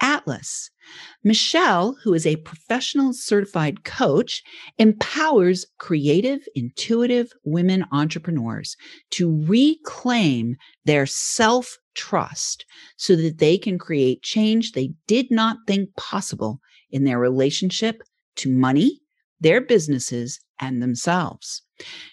Atlas. Michelle, who is a professional certified coach, empowers creative, intuitive women entrepreneurs to reclaim their self trust so that they can create change they did not think possible in their relationship to money, their businesses, and themselves.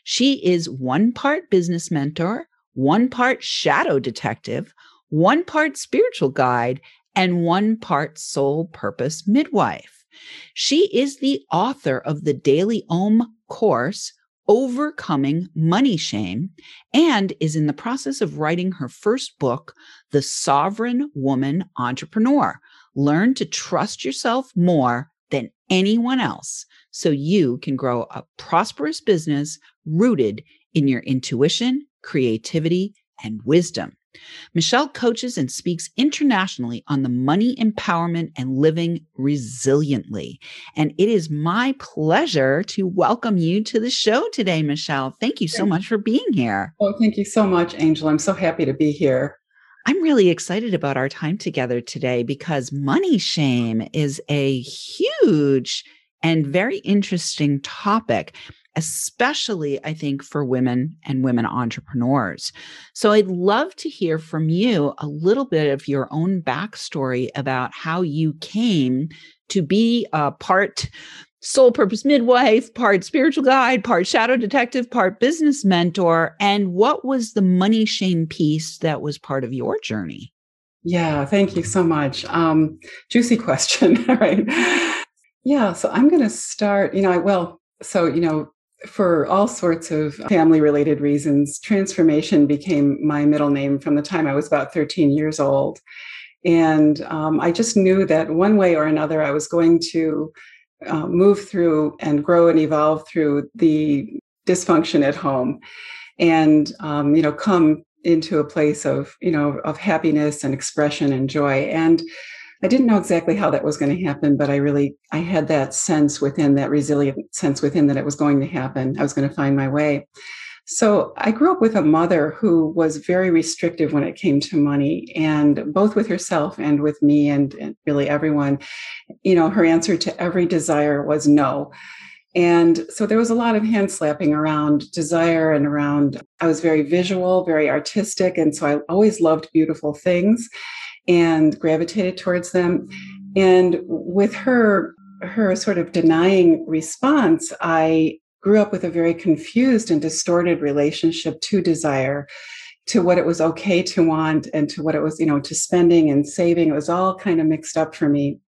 She is one part business mentor, one part shadow detective, one part spiritual guide, and one part soul purpose midwife. She is the author of the Daily Om course, Overcoming Money Shame, and is in the process of writing her first book, The Sovereign Woman Entrepreneur. Learn to trust yourself more than anyone else so you can grow a prosperous business rooted in your intuition, creativity, and wisdom. Michelle coaches and speaks internationally on the money empowerment and living resiliently. And it is my pleasure to welcome you to the show today, Michelle. Thank you so much for being here. Oh, thank you so much, Angel. I'm so happy to be here. I'm really excited about our time together today because money shame is a huge and very interesting topic especially I think for women and women entrepreneurs. So I'd love to hear from you a little bit of your own backstory about how you came to be a part soul purpose midwife, part spiritual guide, part shadow detective, part business mentor. And what was the money shame piece that was part of your journey? Yeah, thank you so much. Um, juicy question, right? Yeah, so I'm going to start, you know, I, well, so, you know, for all sorts of family related reasons, transformation became my middle name from the time I was about 13 years old. And um, I just knew that one way or another, I was going to uh, move through and grow and evolve through the dysfunction at home and, um, you know, come into a place of, you know, of happiness and expression and joy. And I didn't know exactly how that was going to happen, but I really I had that sense within that resilient sense within that it was going to happen. I was going to find my way. So I grew up with a mother who was very restrictive when it came to money, and both with herself and with me and, and really everyone. You know, her answer to every desire was no. And so there was a lot of hand slapping around desire and around, I was very visual, very artistic. And so I always loved beautiful things and gravitated towards them. And with her, her sort of denying response, I grew up with a very confused and distorted relationship to desire to what it was okay to want and to what it was, you know, to spending and saving. It was all kind of mixed up for me.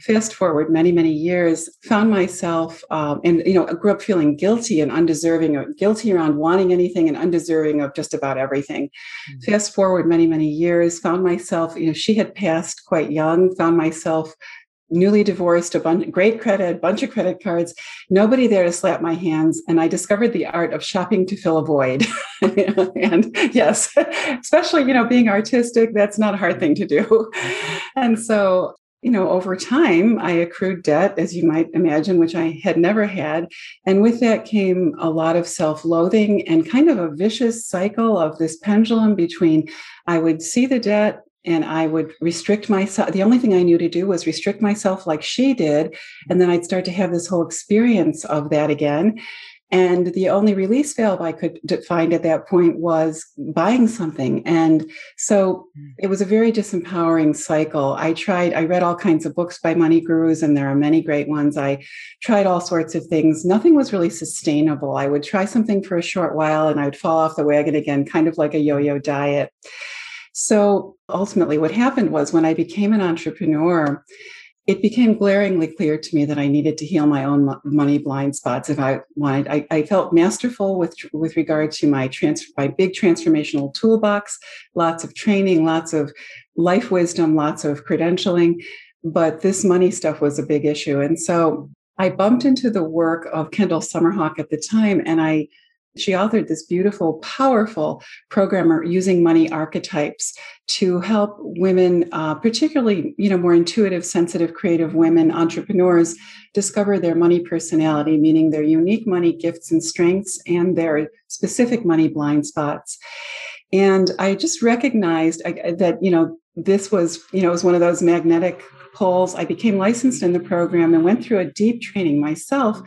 Fast forward many, many years, found myself, um, and, you know, I grew up feeling guilty and undeserving, of, guilty around wanting anything and undeserving of just about everything. Mm-hmm. Fast forward many, many years, found myself, you know, she had passed quite young, found myself newly divorced, a bunch, great credit, bunch of credit cards, nobody there to slap my hands. And I discovered the art of shopping to fill a void. and yes, especially, you know, being artistic, that's not a hard thing to do. And so, you know, over time, I accrued debt, as you might imagine, which I had never had. And with that came a lot of self loathing and kind of a vicious cycle of this pendulum between I would see the debt, and I would restrict myself. The only thing I knew to do was restrict myself like she did. And then I'd start to have this whole experience of that again. And the only release valve I could find at that point was buying something. And so hmm. it was a very disempowering cycle. I tried, I read all kinds of books by money gurus, and there are many great ones. I tried all sorts of things. Nothing was really sustainable. I would try something for a short while and I would fall off the wagon again, kind of like a yo yo diet. So ultimately, what happened was when I became an entrepreneur, it became glaringly clear to me that I needed to heal my own money blind spots if I wanted. I, I felt masterful with with regard to my trans my big transformational toolbox, lots of training, lots of life wisdom, lots of credentialing, but this money stuff was a big issue. And so I bumped into the work of Kendall Summerhawk at the time, and I she authored this beautiful, powerful programmer using money archetypes to help women, uh, particularly you know more intuitive, sensitive, creative women, entrepreneurs, discover their money personality, meaning their unique money gifts and strengths, and their specific money blind spots. And I just recognized that you know this was you know was one of those magnetic pulls. I became licensed in the program and went through a deep training myself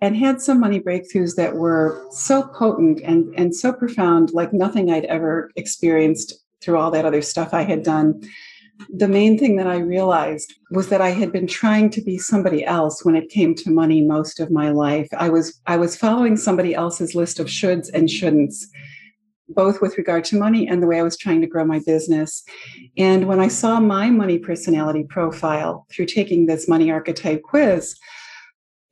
and had some money breakthroughs that were so potent and, and so profound, like nothing I'd ever experienced through all that other stuff I had done. The main thing that I realized was that I had been trying to be somebody else when it came to money most of my life. I was I was following somebody else's list of shoulds and shouldn'ts, both with regard to money and the way I was trying to grow my business. And when I saw my money personality profile through taking this money archetype quiz,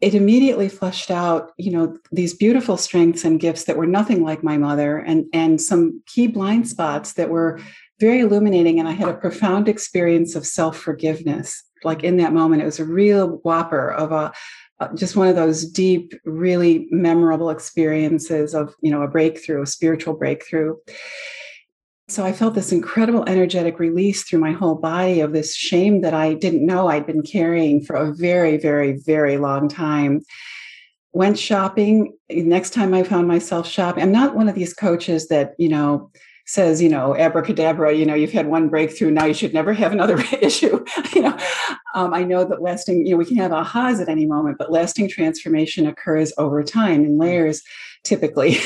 it immediately flushed out you know these beautiful strengths and gifts that were nothing like my mother and and some key blind spots that were very illuminating. And i had a profound experience of self-forgiveness. Like in that moment it was a real whopper of a uh, just one of those deep really memorable experiences of you know a breakthrough a spiritual breakthrough so I felt this incredible energetic release through my whole body of this shame that I didn't know I'd been carrying for a very, very, very long time. Went shopping. Next time I found myself shopping, I'm not one of these coaches that, you know, says, you know, abracadabra, you know, you've had one breakthrough, now you should never have another issue. you know, um, I know that lasting, you know, we can have ahas at any moment, but lasting transformation occurs over time in layers typically.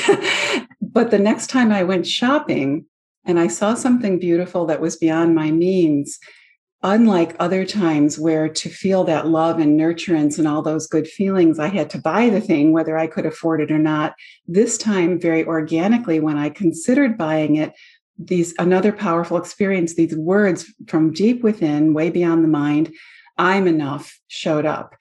but the next time I went shopping, and I saw something beautiful that was beyond my means. Unlike other times where to feel that love and nurturance and all those good feelings, I had to buy the thing, whether I could afford it or not. This time, very organically, when I considered buying it, these another powerful experience, these words from deep within, way beyond the mind, I'm enough showed up.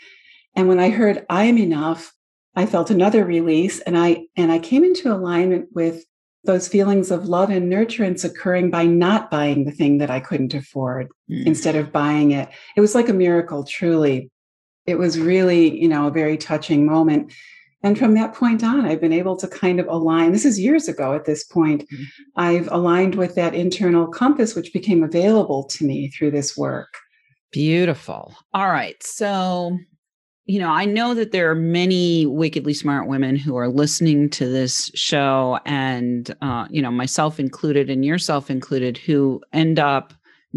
And when I heard I'm enough, I felt another release and I and I came into alignment with those feelings of love and nurturance occurring by not buying the thing that I couldn't afford mm. instead of buying it. It was like a miracle, truly. It was really, you know, a very touching moment. And from that point on, I've been able to kind of align. This is years ago at this point. Mm. I've aligned with that internal compass, which became available to me through this work. Beautiful. All right. So you know, I know that there are many wickedly smart women who are listening to this show, and, uh, you know, myself included and yourself included, who end up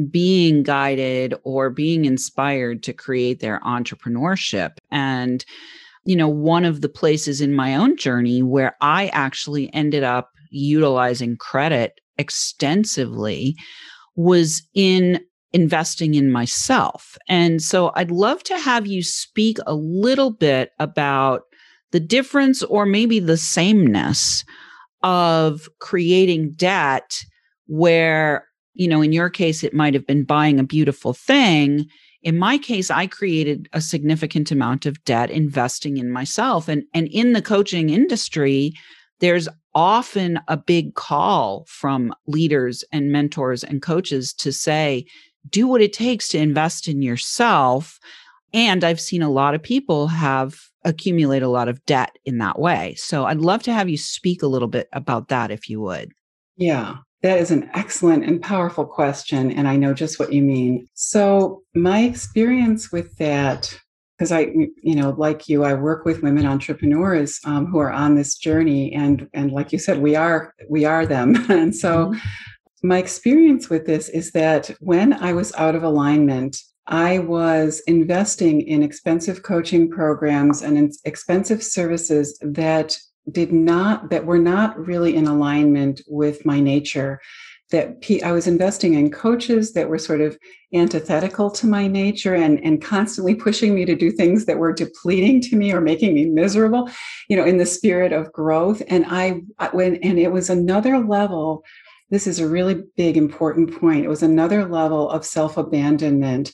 being guided or being inspired to create their entrepreneurship. And, you know, one of the places in my own journey where I actually ended up utilizing credit extensively was in investing in myself. And so I'd love to have you speak a little bit about the difference or maybe the sameness of creating debt where, you know, in your case, it might have been buying a beautiful thing. In my case, I created a significant amount of debt investing in myself. And, and in the coaching industry, there's often a big call from leaders and mentors and coaches to say, do what it takes to invest in yourself. And I've seen a lot of people have accumulate a lot of debt in that way. So I'd love to have you speak a little bit about that if you would. Yeah, that is an excellent and powerful question. And I know just what you mean. So, my experience with that, because I, you know, like you, I work with women entrepreneurs um, who are on this journey, and and like you said, we are we are them, and so mm-hmm my experience with this is that when I was out of alignment, I was investing in expensive coaching programs and expensive services that did not, that were not really in alignment with my nature. That I was investing in coaches that were sort of antithetical to my nature and, and constantly pushing me to do things that were depleting to me or making me miserable, you know, in the spirit of growth. And I, when, and it was another level this is a really big, important point. It was another level of self abandonment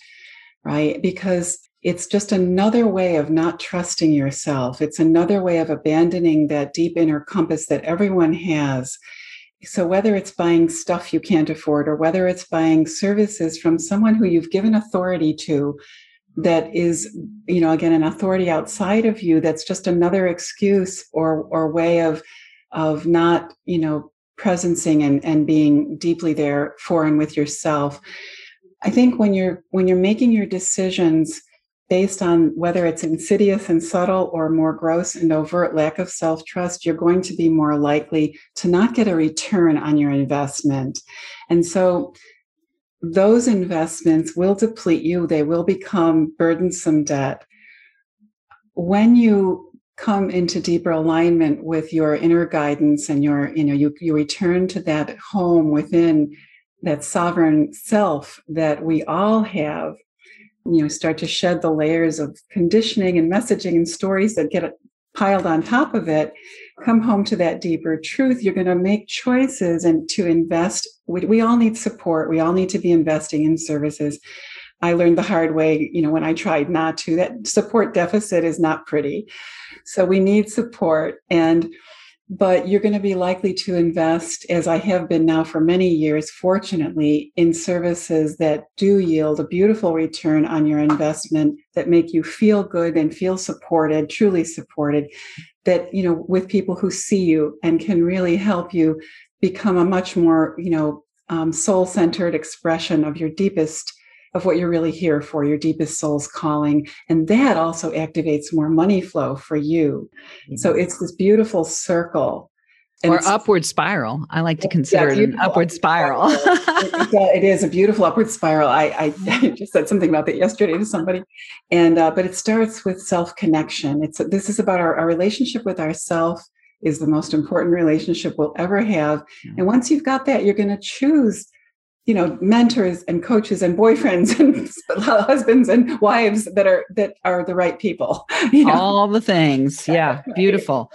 right? Because it's just another way of not trusting yourself. It's another way of abandoning that deep inner compass that everyone has. So, whether it's buying stuff you can't afford or whether it's buying services from someone who you've given authority to, that is, you know, again, an authority outside of you, that's just another excuse or, or way of, of not, you know, presencing and, and being deeply there for and with yourself I think when you're when you're making your decisions based on whether it's insidious and subtle or more gross and overt lack of self-trust, you're going to be more likely to not get a return on your investment. And so those investments will deplete you, they will become burdensome debt. When you come into deeper alignment with your inner guidance and your, you know, you, you return to that home within that sovereign self that we all have. You know start to shed the layers of conditioning and messaging and stories that get piled on top of it. Come home to that deeper truth. You're going to make choices and to invest. We, we all need support. We all need to be investing in services i learned the hard way you know when i tried not to that support deficit is not pretty. So we need support and but you're going to be likely to invest, as I have been now for many years, fortunately, in services that do yield a beautiful return on your investment that make you feel good and feel supported, truly supported, that, you know, with people who see you and can really help you become a much more, you know, um, soul centered expression of your deepest of what you're really here for, your deepest soul's calling. And that also activates more money flow for you. Mm-hmm. So it's this beautiful circle. And or upward spiral. I like to consider yeah, it an upward spiral. spiral. it is a beautiful upward spiral. I, I, just said something about that yesterday to somebody, and uh, but it starts with self connection. It's this is about our, our relationship with ourself is the most important relationship we'll ever have. And once you've got that, you're going to choose you know mentors and coaches and boyfriends and husbands and wives that are that are the right people you know? all the things. Yeah. Beautiful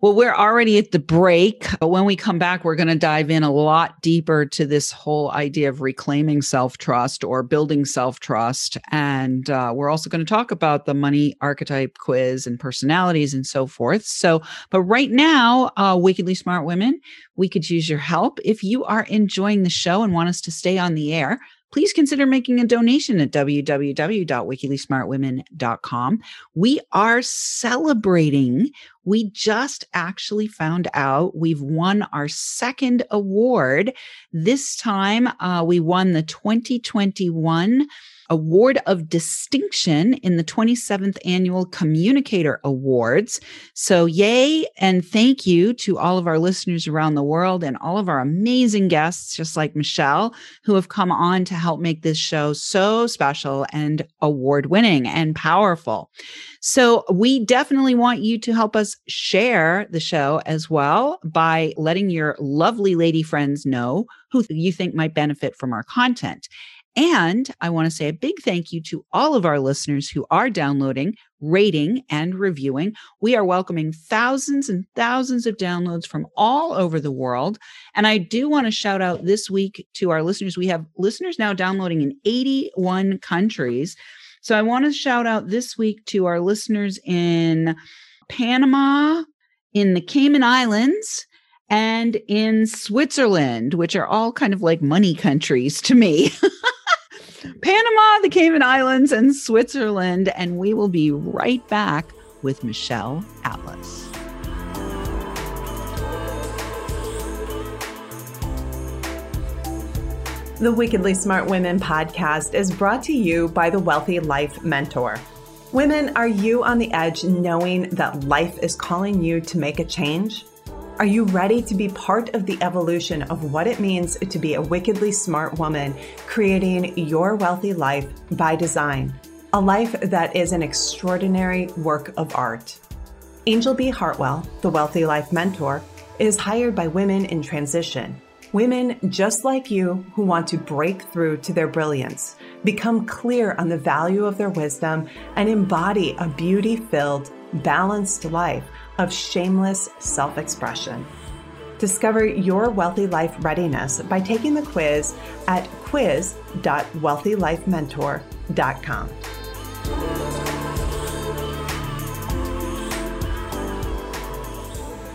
well, we're already at the break. But when we come back, we're going to dive in a lot deeper to this whole idea of reclaiming self trust or building self trust. And uh, we're also going to talk about the money archetype quiz and personalities and so forth. So, but right now, uh, Wickedly Smart Women, we could use your help. If you are enjoying the show and want us to stay on the air, please consider making a donation at www.wickedlysmartwomen.com. We are celebrating. We just actually found out we've won our second award. This time, uh, we won the 2021 Award of Distinction in the 27th Annual Communicator Awards. So, yay and thank you to all of our listeners around the world and all of our amazing guests, just like Michelle, who have come on to help make this show so special and award winning and powerful. So, we definitely want you to help us share the show as well by letting your lovely lady friends know who you think might benefit from our content. And I want to say a big thank you to all of our listeners who are downloading, rating, and reviewing. We are welcoming thousands and thousands of downloads from all over the world. And I do want to shout out this week to our listeners. We have listeners now downloading in 81 countries. So I want to shout out this week to our listeners in Panama, in the Cayman Islands, and in Switzerland, which are all kind of like money countries to me. Panama, the Cayman Islands, and Switzerland. And we will be right back with Michelle Atlas. The Wickedly Smart Women podcast is brought to you by the Wealthy Life Mentor. Women, are you on the edge knowing that life is calling you to make a change? Are you ready to be part of the evolution of what it means to be a wickedly smart woman, creating your wealthy life by design? A life that is an extraordinary work of art. Angel B. Hartwell, the Wealthy Life Mentor, is hired by women in transition. Women just like you who want to break through to their brilliance, become clear on the value of their wisdom, and embody a beauty filled, balanced life of shameless self expression. Discover your wealthy life readiness by taking the quiz at quiz.wealthylifementor.com.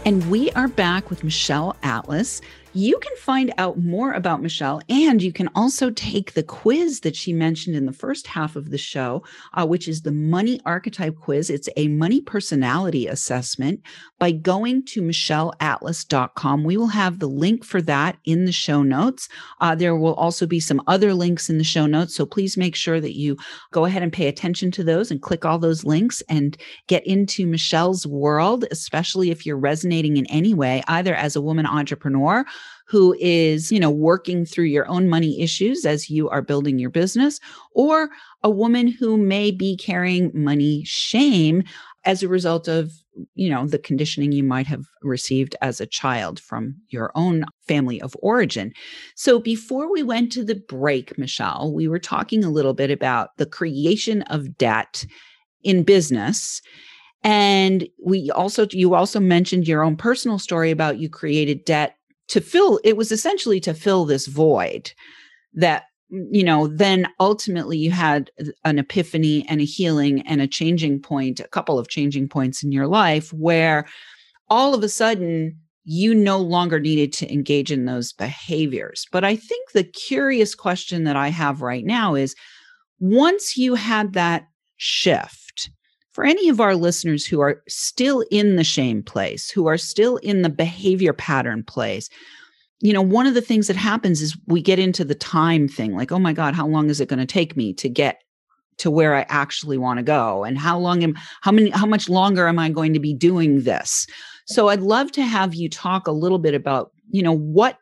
And we are back with Michelle Atlas. You can find out more about Michelle, and you can also take the quiz that she mentioned in the first half of the show, uh, which is the Money Archetype Quiz. It's a money personality assessment by going to michelleatlas.com. We will have the link for that in the show notes. Uh, there will also be some other links in the show notes. So please make sure that you go ahead and pay attention to those and click all those links and get into Michelle's world, especially if you're resonating in any way, either as a woman entrepreneur who is, you know, working through your own money issues as you are building your business, or a woman who may be carrying money shame as a result of you know the conditioning you might have received as a child from your own family of origin. So before we went to the break michelle we were talking a little bit about the creation of debt in business. And we also you also mentioned your own personal story about you created debt to fill it was essentially to fill this void that mm, you know then ultimately you had an epiphany and a healing and a changing point a couple of changing points in your life where all of a sudden you no longer needed to engage in those behaviors. But i think the curious question that i have right now is once you had that shift for any of our listeners who are still in the shame place, who are still in the behavior pattern place, you know, one of the things that happens is we get into the time thing like, oh my God, how long is it going to take me to get to where I actually want to go? And how long am, how many, how much longer am I going to be doing this? So I'd love to have you talk a little bit about, you know, what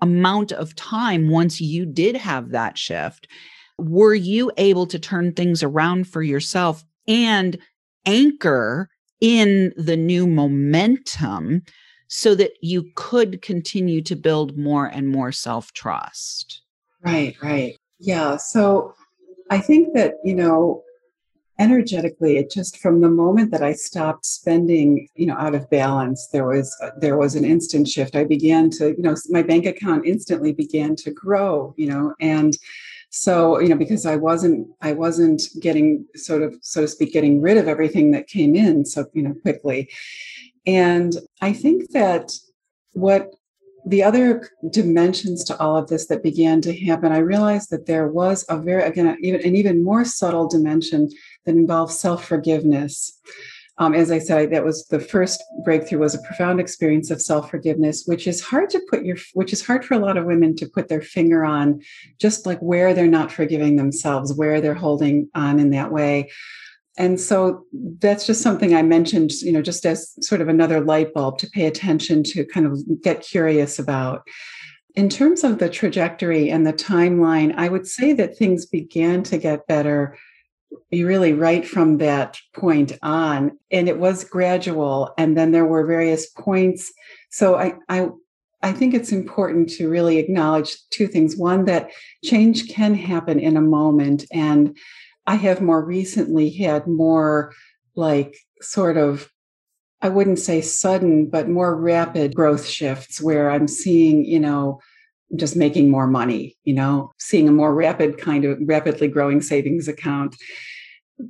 amount of time once you did have that shift were you able to turn things around for yourself and anchor in the new momentum so that you could continue to build more and more self trust. Right, right. Yeah. So I think that, you know, energetically it just from the moment that i stopped spending you know out of balance there was there was an instant shift i began to you know my bank account instantly began to grow you know and so you know because i wasn't i wasn't getting sort of so to speak getting rid of everything that came in so you know quickly. And i think that what the other dimensions to all of this that began to happen i realized that there was a very again even an even more subtle dimension that involves self-forgiveness um, as I said, that was the first breakthrough was a profound experience of self-forgiveness, which is hard to put your, which is hard for a lot of women to put their finger on, just like where they're not forgiving themselves, where they're holding on in that way. And so that's just something I mentioned, you know, just as sort of another light bulb to pay attention to kind of get curious about. In terms of the trajectory and the timeline, I would say that things began to get better really right from that point on. And it was gradual and then there were various points. So i i i think it's important to really acknowledge two things. One that change can happen in a moment and i have more recently had more like sort of i wouldn't say sudden but more rapid growth shifts where i'm seeing you know just making more money, you know, seeing a more rapid kind of rapidly growing savings account.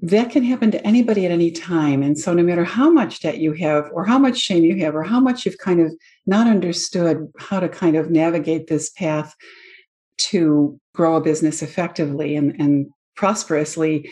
That can happen to anybody at any time. And so, no matter how much debt you have, or how much shame you have, or how much you've kind of not understood how to kind of navigate this path to grow a business effectively and, and prosperously,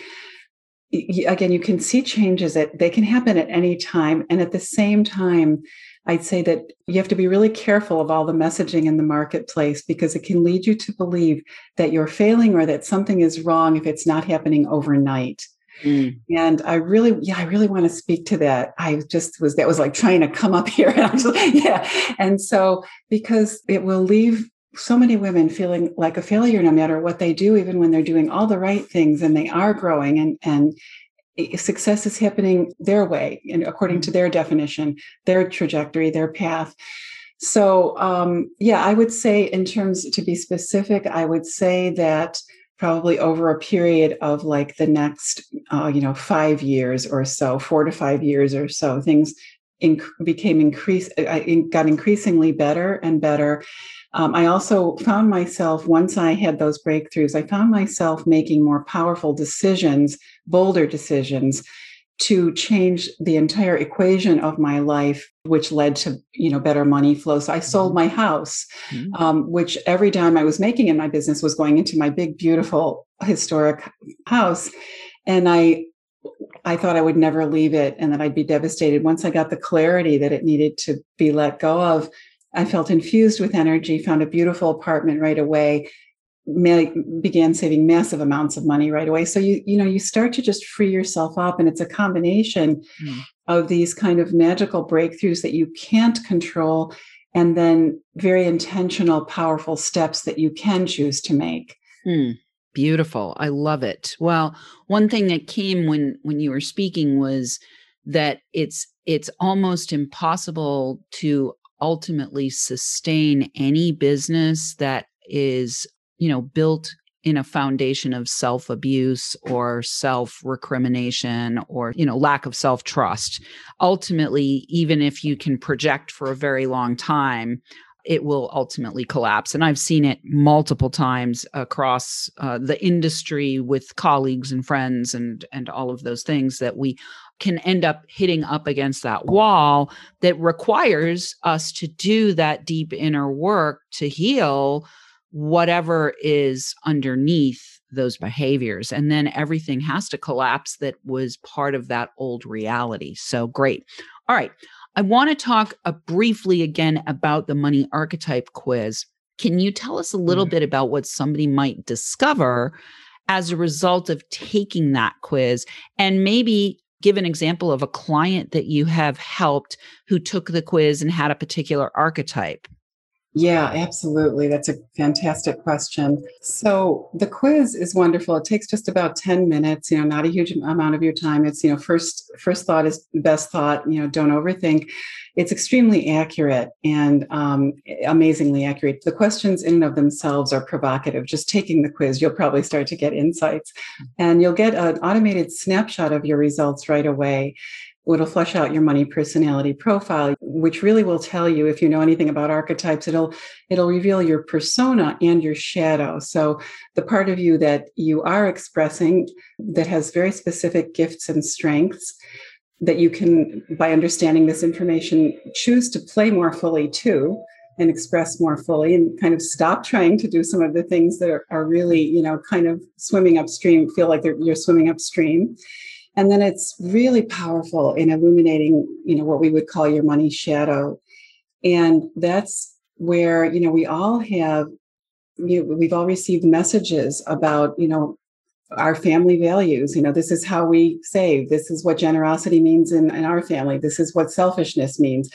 again, you can see changes that they can happen at any time. And at the same time, I'd say that you have to be really careful of all the messaging in the marketplace because it can lead you to believe that you're failing or that something is wrong if it's not happening overnight. Mm. And I really, yeah, I really want to speak to that. I just was, that was like trying to come up here. And just, yeah. And so, because it will leave so many women feeling like a failure no matter what they do, even when they're doing all the right things and they are growing and, and, success is happening their way and according to mm. their definition their trajectory their path so um, yeah i would say in terms to be specific i would say that probably over a period of like the next uh, you know five years or so four to five years or so things became increase uh, got increasingly better and better um, i also found myself once i had those breakthroughs i found myself making more powerful decisions bolder decisions to change the entire equation of my life which led to you know better money flow so i sold mm-hmm. my house mm-hmm. um, which every dime i was making in my business was going into my big beautiful historic house and i i thought i would never leave it and that i'd be devastated once i got the clarity that it needed to be let go of i felt infused with energy found a beautiful apartment right away began saving massive amounts of money right away so you you know you start to just free yourself up and it's a combination mm. of these kind of magical breakthroughs that you can't control and then very intentional powerful steps that you can choose to make mm. Beautiful i love it well one thing that came when when you were speaking was that it's it's almost impossible to ultimately sustain any business that is you know, built in a foundation of self abuse or self recrimination or, you know, lack of self trust. Ultimately, even if you can project for a very long time, it will ultimately collapse. And I've seen it multiple times across uh, the industry with colleagues and friends and, and all of those things that we can end up hitting up against that wall that requires us to do that deep inner work to heal whatever is underneath those behaviors. And then everything has to collapse that was part of that old reality. So great. All right. I want to talk uh, briefly again about the money archetype quiz. Can you tell us a little mm-hmm. bit about what somebody might discover as a result of taking that quiz and maybe give an example of a client that you have helped who took the quiz and had a particular archetype? Yeah, absolutely. That's a fantastic question. So the quiz is wonderful. It takes just about 10 minutes, you know, not a huge amount of your time. It's, you know, first first thought is best thought, you know, don't overthink. It's extremely accurate and um, amazingly accurate. The questions in and of themselves are provocative. Just taking the quiz, you'll probably start to get insights and you'll get an automated snapshot of your results right away it'll flush out your money personality profile which really will tell you if you know anything about archetypes it'll it'll reveal your persona and your shadow. So the part of you that you are expressing that has very specific gifts and strengths that you can by understanding this information choose to play more fully too and express more fully and kind of stop trying to do some of the things that are, are really you know kind of swimming upstream feel like you're swimming upstream and then it's really powerful in illuminating you know what we would call your money shadow. And that's where you know we all have you know, we've all received messages about you know our family values. You know this is how we save. This is what generosity means in, in our family. This is what selfishness means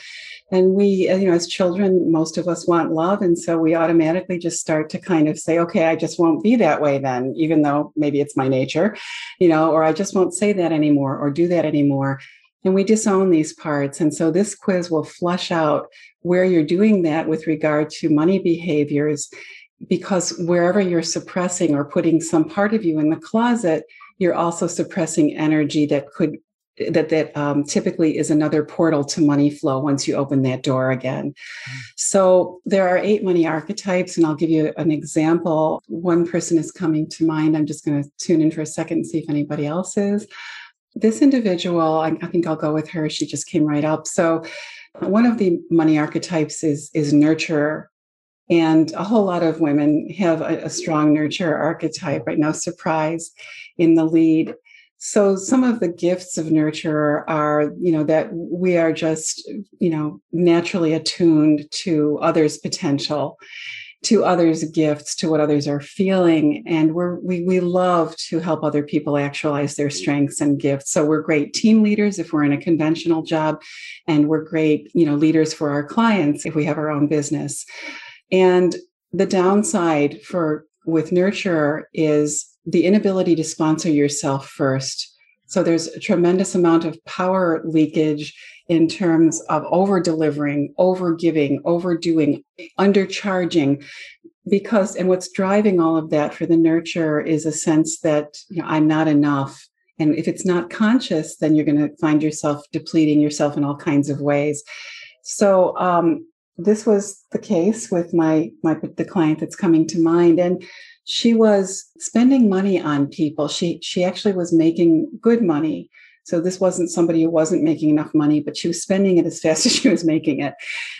and we uh, you know as children most of us want love. And so we automatically just start to kind of say okay i just won't be that way then even though maybe it's my nature you know or i just won't say that anymore or do that anymore. And we disown these parts. And so this quiz will flush out where you're doing that with regard to money behaviors because wherever you're suppressing or putting some part of you in the closet you're also suppressing energy that could that that um, typically is another portal to money flow once you open that door again. So there are eight money archetypes, and I'll give you an example. One person is coming to mind. I'm just going to tune in for a second and see if anybody else is. This individual, I, I think I'll go with her. She just came right up. So one of the money archetypes is is nurture And a whole lot of women have a, a strong nurture archetype right now, surprise in the lead so some of the gifts of nurture are you know that we are just you know naturally attuned to others potential to others' gifts, to what others are feeling. And we're, we, we love to help other people actualize their strengths and gifts. So we're great team leaders if we're in a conventional job, and we're great, you know, leaders for our clients if we have our own business. And the downside for with nurture is the inability to sponsor yourself first. So there's a tremendous amount of power leakage in terms of over delivering, over giving, overdoing, undercharging. Because, and what's driving all of that for the nurturer is a sense that, you know, I'm not enough. And if it's not conscious, then you're going to find yourself depleting yourself in all kinds of ways. So, um, this was the case with my my the client that's coming to mind and she was spending money on people. She she actually was making good money. So this wasn't somebody who wasn't making enough money but she was spending it as fast as she was making it.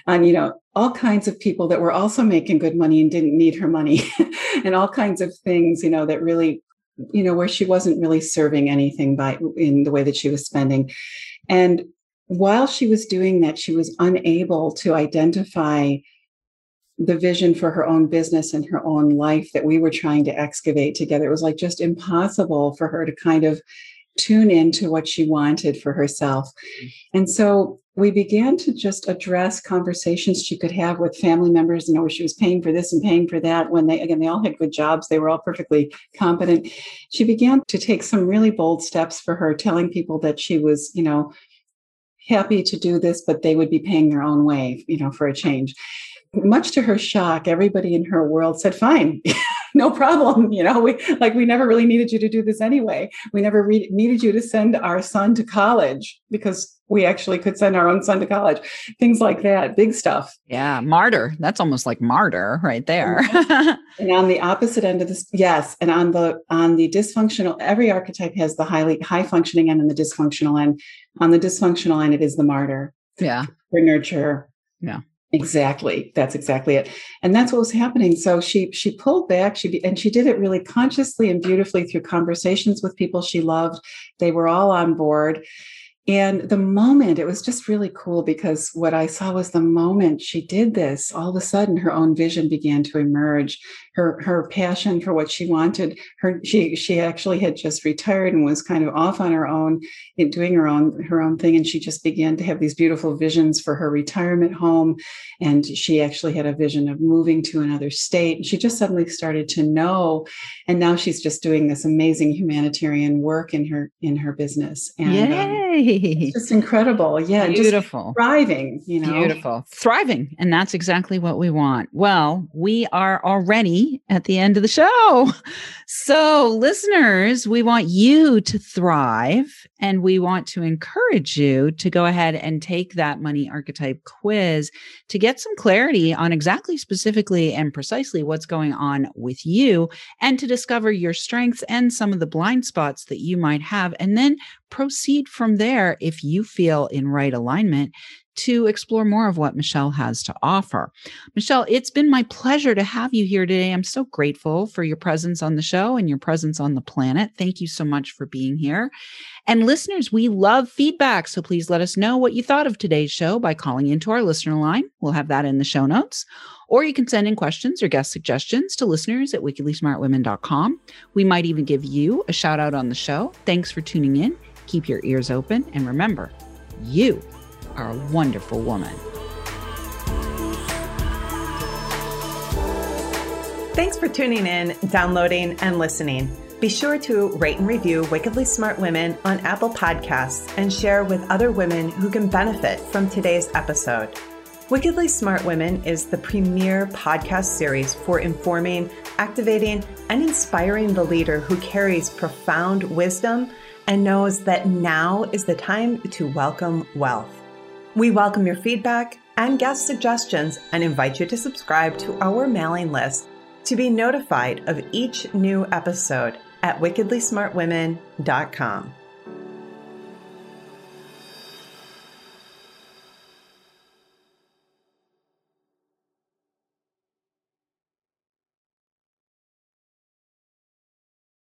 On you know all kinds of people that were also making good money and didn't need her money and all kinds of things you know that really you know where she wasn't really serving anything by in the way that she was spending. And while she was doing that, she was unable to identify the vision for her own business and her own life that we were trying to excavate together. It was like just impossible for her to kind of tune into what she wanted for herself. Mm-hmm. And so we began to just address conversations she could have with family members, you know, where she was paying for this and paying for that. When they, again, they all had good jobs, they were all perfectly competent. She began to take some really bold steps for her, telling people that she was, you know, happy to do this, but they would be paying their own way, you know, for a change. Much to her shock, everybody in her world said, fine, no problem. You know, we like we never really needed you to do this anyway. We never re- needed you to send our son to college because we actually could send our own son to college. Things like that, big stuff. Yeah, martyr. That's almost like martyr right there. Mm-hmm. and on the opposite end of this, yes, and on the on the dysfunctional, every archetype has the highly high functioning end and the dysfunctional end. On the dysfunctional end, it is the martyr. Yeah. For nurture. Yeah. Exactly. That's exactly it. And that's what was happening. So she she pulled back. She and she did it really consciously and beautifully through conversations with people she loved. They were all on board. And the moment, it was just really cool because what I saw was the moment she did this, all of a sudden her own vision began to emerge. Her her passion for what she wanted. Her she she actually had just retired and was kind of off on her own, doing her own her own thing. And she just began to have these beautiful visions for her retirement home. And she actually had a vision of moving to another state. And she just suddenly started to know. And now she's just doing this amazing humanitarian work in her in her business. And um, Yay. Um, it's just incredible. Yeah. Beautiful. thriving, you know. Beautiful. Thriving. And that's exactly what we want. Well, we are already at the end of the show. So, listeners, we want you to thrive and we want to encourage you to go ahead and take that money archetype quiz to get some clarity on exactly specifically and precisely what's going on with you and to discover your strengths and some of the blind spots that you might have. And then proceed from there if you feel in right alignment to explore more of what Michelle has to offer. Michelle, it's been my pleasure to have you here today. I'm so grateful for your presence on the show and your presence on the planet. Thank you so much for being here. And listeners, we love feedback. So please let us know what you thought of today's show by calling into our listener line. We'll have that in the show notes. Or you can send in questions or guest suggestions to listeners at wickedlysmartwomen.com. We might even give you a shout out on the show. Thanks for tuning in. Keep your ears open. And remember, you are a wonderful woman. Thanks for tuning in, downloading, and listening. Be sure to rate and review Wickedly Smart Women on Apple Podcasts and share with other women who can benefit from today's episode. Wickedly Smart Women is the premier podcast series for informing, activating, and inspiring the leader who carries profound wisdom and knows that now is the time to welcome wealth. We welcome your feedback and guest suggestions and invite you to subscribe to our mailing list to be notified of each new episode at wickedlysmartwomen.com.